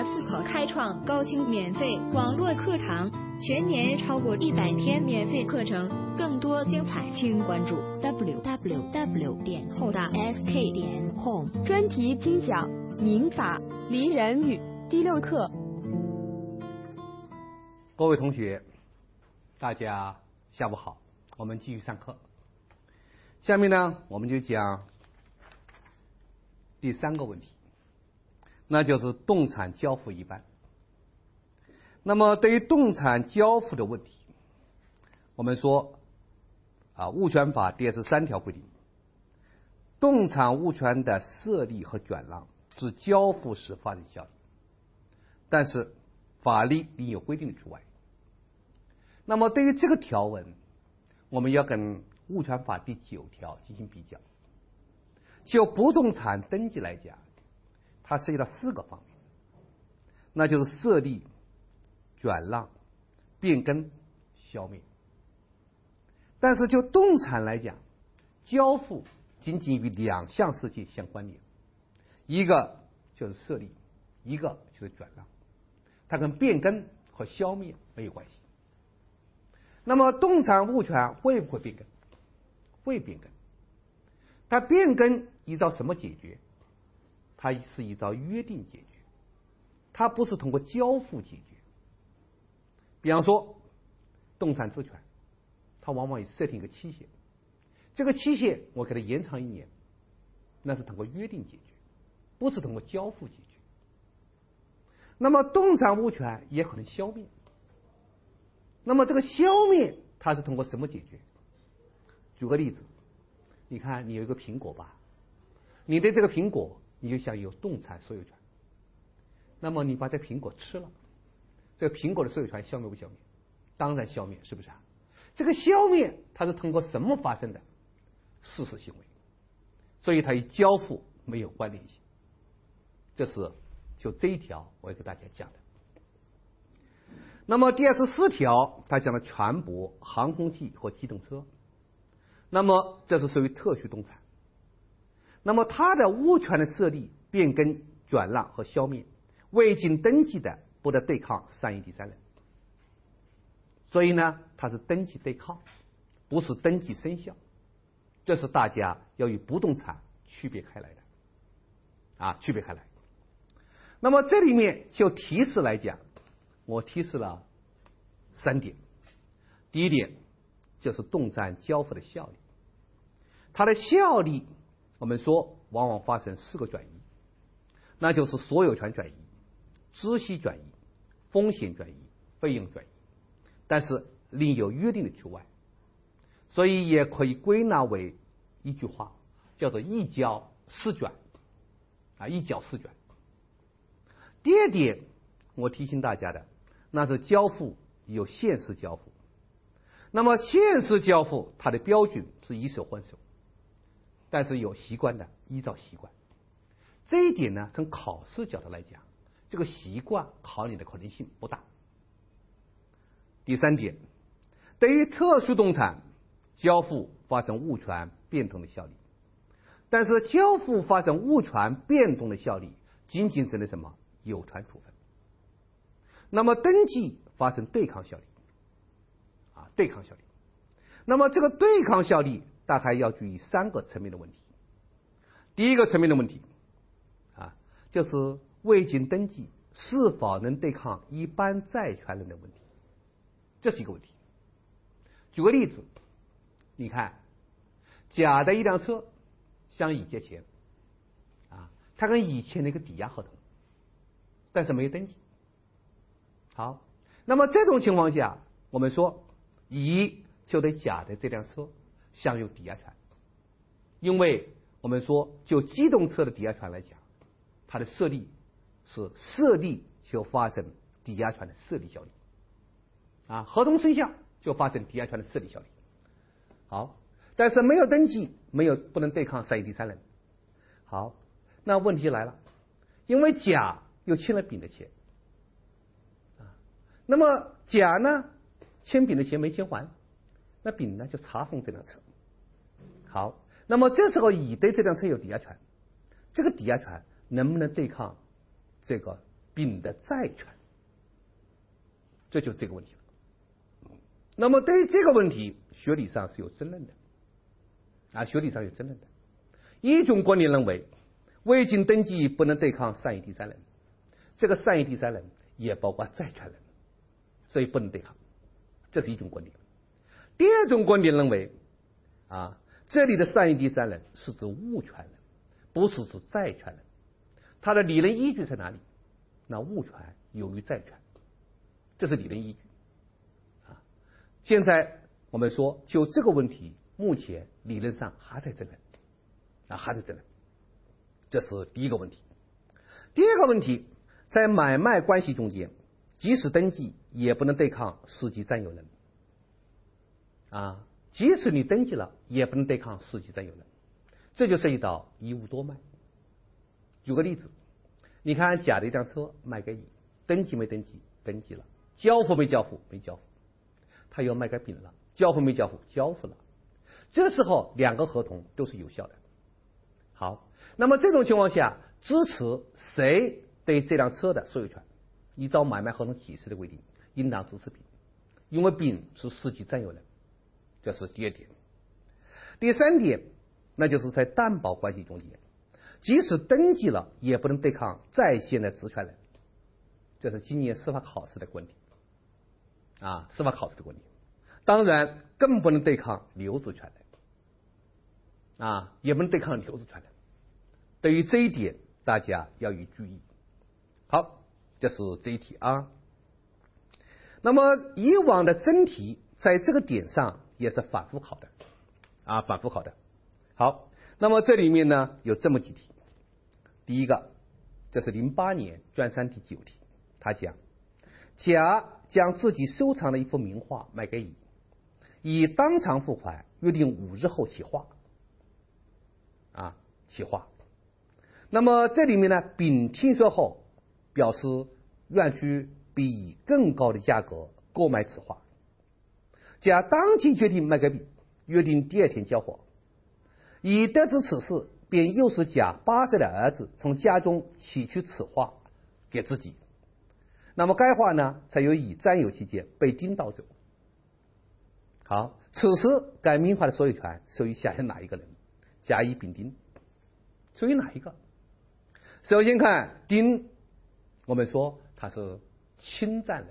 大思考开创高清免费网络课堂，全年超过一百天免费课程，更多精彩，请关注 www 点后大 sk 点 com 专题精讲民法离人语第六课。各位同学，大家下午好，我们继续上课。下面呢，我们就讲第三个问题。那就是动产交付一般。那么对于动产交付的问题，我们说啊，物权法第十三条规定，动产物权的设立和转让是交付时发生效力，但是法律另有规定的除外。那么对于这个条文，我们要跟物权法第九条进行比较。就不动产登记来讲。它涉及到四个方面，那就是设立、转让、变更、消灭。但是就动产来讲，交付仅仅与两项事情相关联，一个就是设立，一个就是转让，它跟变更和消灭没有关系。那么动产物权会不会变更？会变更。它变更依照什么解决？它是依照约定解决，它不是通过交付解决。比方说，动产质权，它往往设定一个期限，这个期限我给它延长一年，那是通过约定解决，不是通过交付解决。那么动产物权也可能消灭，那么这个消灭它是通过什么解决？举个例子，你看你有一个苹果吧，你对这个苹果。你就享有动产所有权，那么你把这苹果吃了，这个苹果的所有权消灭不消灭？当然消灭，是不是啊？这个消灭它是通过什么发生的？事实行为，所以它与交付没有关联性。这是就这一条我要给大家讲的。那么第二十四条，它讲了船舶、航空器和机动车，那么这是属于特殊动产。那么，它的物权的设立、变更、转让和消灭，未经登记的，不得对抗善意第三人。所以呢，它是登记对抗，不是登记生效。这是大家要与不动产区别开来的，啊，区别开来。那么这里面就提示来讲，我提示了三点。第一点就是动产交付的效力，它的效力。我们说，往往发生四个转移，那就是所有权转移、知悉转移、风险转移、费用转移，但是另有约定的除外，所以也可以归纳为一句话，叫做一交四卷啊，一交四卷。第二点，我提醒大家的，那是交付有限时交付，那么限时交付它的标准是以手换手。但是有习惯的，依照习惯，这一点呢，从考试角度来讲，这个习惯考你的可能性不大。第三点，对于特殊动产交付发生物权变动的效力，但是交付发生物权变动的效力，仅仅指的什么有权处分。那么登记发生对抗效力，啊，对抗效力。那么这个对抗效力。大概要注意三个层面的问题。第一个层面的问题啊，就是未经登记是否能对抗一般债权人的问题，这是一个问题。举个例子，你看，甲的一辆车向乙借钱，啊，他跟乙签了一个抵押合同，但是没有登记。好，那么这种情况下，我们说乙就得甲的这辆车。享有抵押权，因为我们说就机动车的抵押权来讲，它的设立是设立就发生抵押权的设立效力，啊，合同生效就发生抵押权的设立效力。好，但是没有登记，没有不能对抗善意第三人。好，那问题来了，因为甲又欠了丙的钱，啊，那么甲呢欠丙的钱没钱还，那丙呢就查封这辆车。好，那么这时候乙对这辆车有抵押权，这个抵押权能不能对抗这个丙的债权？这就这个问题了。那么对于这个问题，学理上是有争论的，啊，学理上有争论的。一种观点认为，未经登记不能对抗善意第三人，这个善意第三人也包括债权人，所以不能对抗，这是一种观点。第二种观点认为，啊，这里的善意第三人是指物权人，不是指债权人。他的理论依据在哪里？那物权优于债权，这是理论依据。啊，现在我们说就这个问题，目前理论上还在争论，啊，还在争论。这是第一个问题。第二个问题，在买卖关系中间，即使登记也不能对抗实际占有人。啊，即使你登记了，也不能对抗实际占有人，这就涉及到一物多卖。举个例子，你看甲的一辆车卖给乙，登记没登记？登记了，交付没交付？没交付。他要卖给丙了，交付没交付？交付了。这时候两个合同都是有效的。好，那么这种情况下，支持谁对这辆车的所有权？依照买卖合同解释的规定，应当支持丙，因为丙是实际占有人。这是第二点，第三点，那就是在担保关系中间，即使登记了，也不能对抗在线的质权人。这是今年司法考试的观点，啊，司法考试的观点。当然，更不能对抗留置权人，啊，也不能对抗留置权人。对于这一点，大家要有注意。好，这是这一题啊。那么以往的真题在这个点上。也是反复考的，啊，反复考的。好，那么这里面呢有这么几题。第一个，这是零八年专三第九题，他讲甲将自己收藏的一幅名画卖给乙，乙当场付款，约定五日后起画，啊，起画。那么这里面呢，丙听说后表示愿去比乙更高的价格购买此画。甲当即决定卖给丙，约定第二天交货。乙得知此事，便诱使甲八岁的儿子从家中取去此画给自己。那么该画呢，才由乙占有期间被丁盗走。好，此时该名画的所有权属于下列哪一个人？甲、乙、丙、丁，属于哪一个？首先看丁，我们说他是侵占人，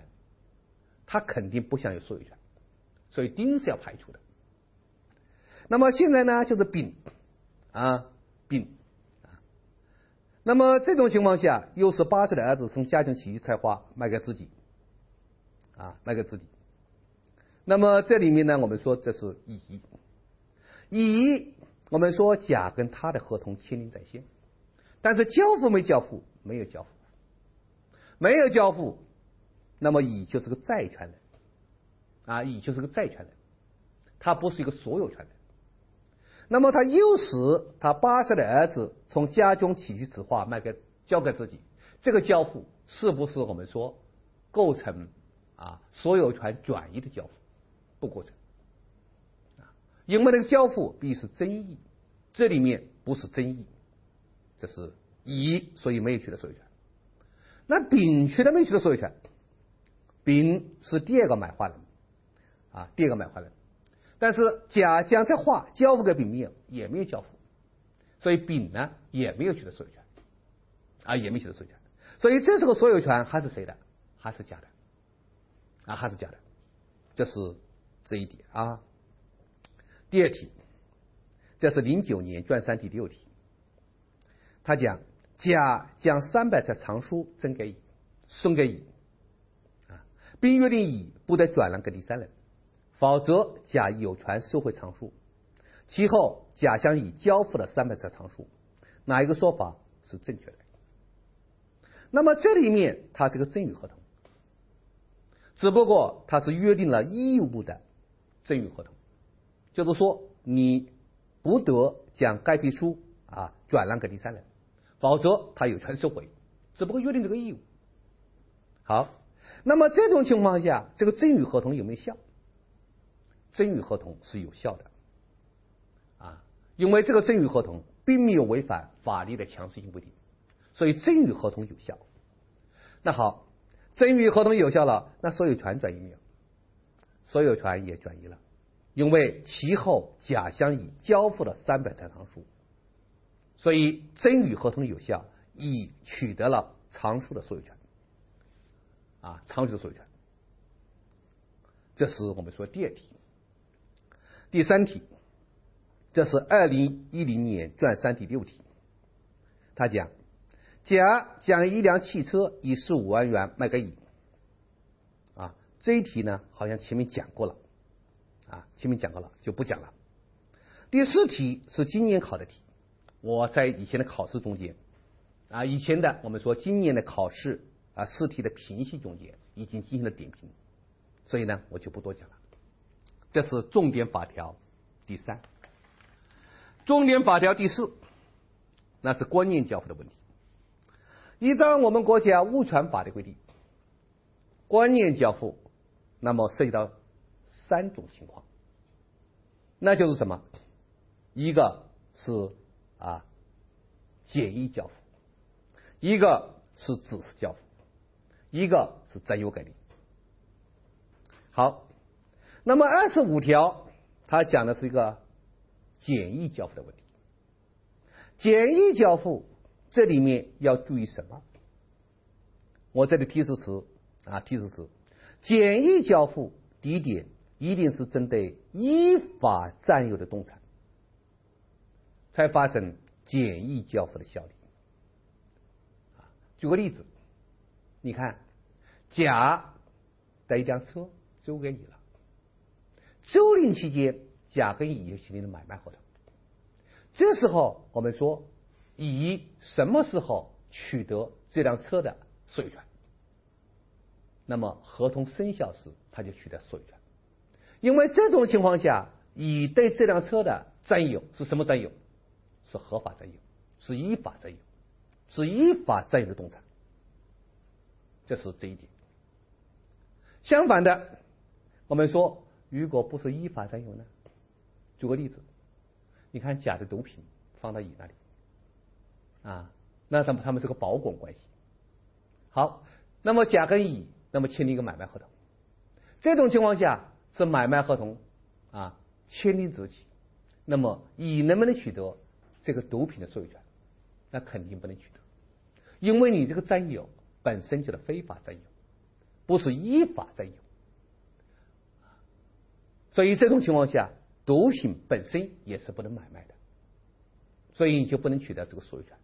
他肯定不享有所有权。所以丁是要排除的。那么现在呢，就是丙啊，丙啊。那么这种情况下，又是八岁的儿子从家庭起居菜花卖给自己啊，卖给自己。那么这里面呢，我们说这是乙，乙我们说甲跟他的合同签订在先，但是交付没交付？没有交付，没有交付，那么乙就是个债权人。啊，乙就是个债权人，他不是一个所有权人。那么他诱使他八岁的儿子从家中取去此画卖给交给自己，这个交付是不是我们说构成啊所有权转移的交付？不构成啊，因为那个交付必是争议，这里面不是争议，这是乙，所以没有取得所有权。那丙取得没取得所有权？丙是第二个买画人。啊，第二个买画人，但是甲将这画交付给丙没有，也没有交付，所以丙呢也没有取得所有权，啊，也没取得所有权，所以这时候所有权还是谁的？还是甲的，啊，还是甲的，这是这一点啊。第二题，这是零九年卷三第六题，他讲甲将三百册藏书赠给乙，送给乙，啊，并约定乙不得转让给第三人。否则，甲有权收回藏书。其后，甲向乙交付了三百册藏书，哪一个说法是正确的？那么这里面它是个赠与合同，只不过它是约定了义务的赠与合同，就是说你不得将该批书啊转让给第三人，否则他有权收回，只不过约定这个义务。好，那么这种情况下，这个赠与合同有没有效？赠与合同是有效的，啊，因为这个赠与合同并没有违反法律的强制性规定，所以赠与合同有效。那好，赠与合同有效了，那所有权转移没有？所有权也转移了，因为其后甲向乙交付了三百台藏书，所以赠与合同有效，乙取得了藏书的所有权，啊，藏书的所有权。这是我们说第二题。第三题，这是二零一零年卷三第六题，他讲。甲将一辆汽车以十五万元卖给乙，啊，这一题呢好像前面讲过了，啊，前面讲过了就不讲了。第四题是今年考的题，我在以前的考试中间，啊，以前的我们说今年的考试啊试题的评析中间已经进行了点评，所以呢我就不多讲了。这是重点法条第三，重点法条第四，那是观念交付的问题。依照我们国家物权法的规定，观念交付，那么涉及到三种情况，那就是什么？一个是啊简易交付，一个是指示交付，一个是占有改定。好，那么二十五条它讲的是一个简易交付的问题，简易交付。这里面要注意什么？我这里提示词啊，提示词：简易交付。第一点，一定是针对依法占有的动产，才发生简易交付的效力。举个例子，你看，甲的一辆车租给你了，租赁期间，甲跟乙签订了买卖合同。这时候，我们说。乙什么时候取得这辆车的所有权？那么合同生效时，他就取得所有权。因为这种情况下，乙对这辆车的占有是什么占有？是合法占有，是依法占有，是依法占有的动产。这是这一点。相反的，我们说，如果不是依法占有呢？举个例子，你看甲的毒品放到乙那里。啊，那他们他们是个保管关系。好，那么甲跟乙那么签订一个买卖合同，这种情况下是买卖合同啊签订之起，那么乙能不能取得这个毒品的所有权？那肯定不能取得，因为你这个占有本身就是非法占有，不是依法占有。所以这种情况下，毒品本身也是不能买卖的，所以你就不能取得这个所有权。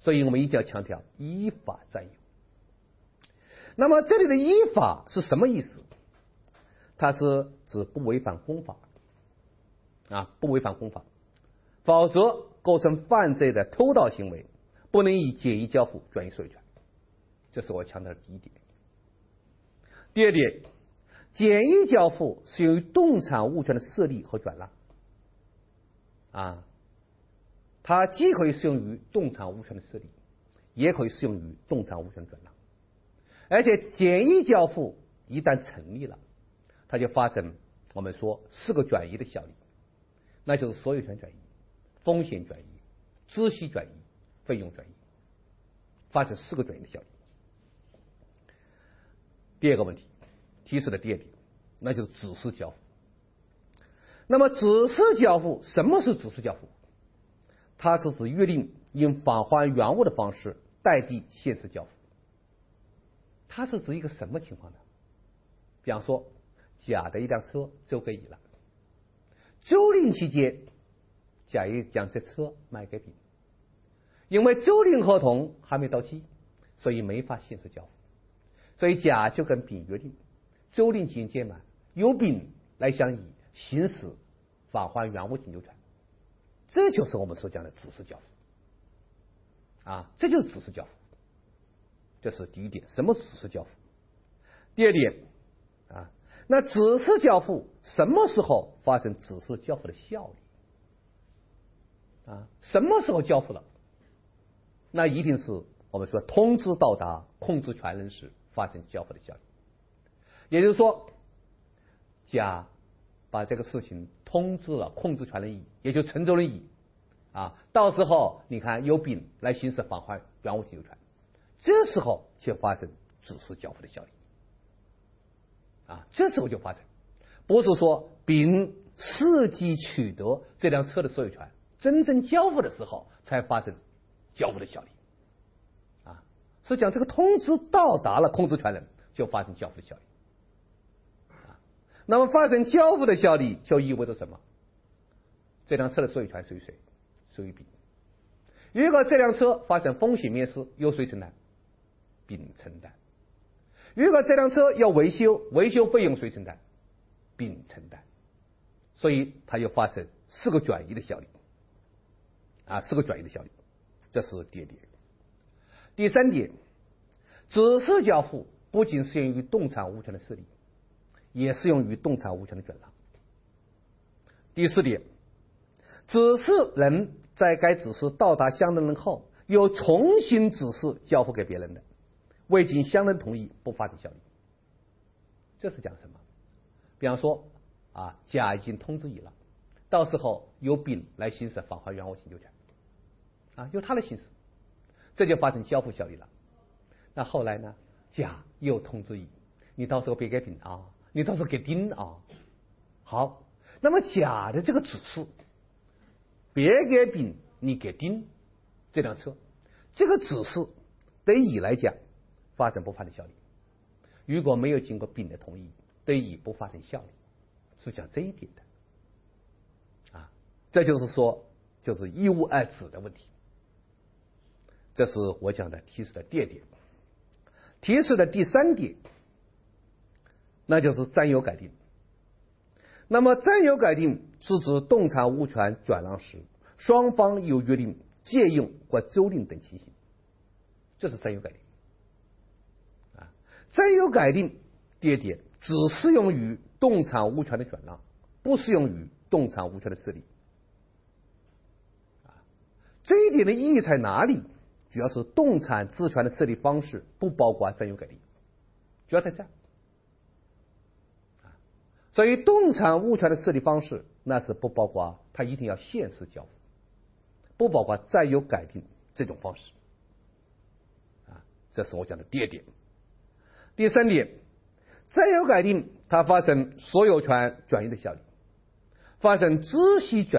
所以我们一定要强调依法占有。那么这里的依法是什么意思？它是指不违反公法啊，不违反公法，否则构成犯罪的偷盗行为，不能以简易交付转移所有权。这是我强调的第一点。第二点，简易交付是由于动产物权的设立和转让啊。它既可以适用于动产物权的设立，也可以适用于动产物权转让。而且简易交付一旦成立了，它就发生我们说四个转移的效力，那就是所有权转移、风险转移、孳息转移、费用转移，发生四个转移的效力。第二个问题提示的第二点，那就是指示交付。那么指示交付，什么是指示交付？它是指约定用返还原物的方式代替现实交付。它是指一个什么情况呢？比方说，甲的一辆车租给乙了，租赁期间，甲乙将这车卖给丙，因为租赁合同还没到期，所以没法现实交付，所以甲就跟丙约定，租赁期间满，由丙来向乙行使返还原物请求权。这就是我们所讲的指示交付，啊，这就是指示交付，这是第一点。什么指示交付？第二点，啊，那指示交付什么时候发生指示交付的效力？啊，什么时候交付了？那一定是我们说通知到达控制权人时发生交付的效力。也就是说，甲把这个事情。通知了控制权人乙，也就承租人乙啊，到时候你看由丙来行使返还原物请求权，这时候就发生指示交付的效力。啊，这时候就发生，不是说丙实际取得这辆车的所有权，真正交付的时候才发生交付的效力。啊，是讲这个通知到达了控制权人，就发生交付的效力。那么发生交付的效力就意味着什么？这辆车的所有权属于谁？属于丙。如果这辆车发生风险灭失，由谁承担？丙承担。如果这辆车要维修，维修费用谁承担？丙承担。所以它又发生四个转移的效力，啊，四个转移的效力，这是第二点。第三点，指示交付不仅适用于动产物权的设立，也适用于动产物权的转让。第四点，指示人在该指示到达相等人后，又重新指示交付给别人的。未经相等同意不发生效力，这是讲什么？比方说啊，甲已经通知乙了，到时候由丙来行使返还原物请求权，啊，由他来行使，这就发生交付效力了。那后来呢，甲又通知乙，你到时候别给丙啊，你到时候给丁啊。好，那么甲的这个指示，别给丙，你给丁这辆车，这个指示对乙来讲。发生不发生效力，如果没有经过丙的同意，对乙不发生效力，是讲这一点的，啊，这就是说，就是一无二子的问题。这是我讲的提示的第二点，提示的第三点，那就是占有改定。那么占有改定是指动产物权转让时，双方有约定借用或租赁等情形，这是占有改定。占有改定第二点只适用于动产物权的转让，不适用于动产物权的设立。啊，这一点的意义在哪里？主要是动产质权的设立方式不包括占有改定，主要在这。啊，所以动产物权的设立方式那是不包括，它一定要现实交付，不包括占有改定这种方式。啊，这是我讲的第二点。第三点，占有改定它发生所有权转移的效力，发生知悉转。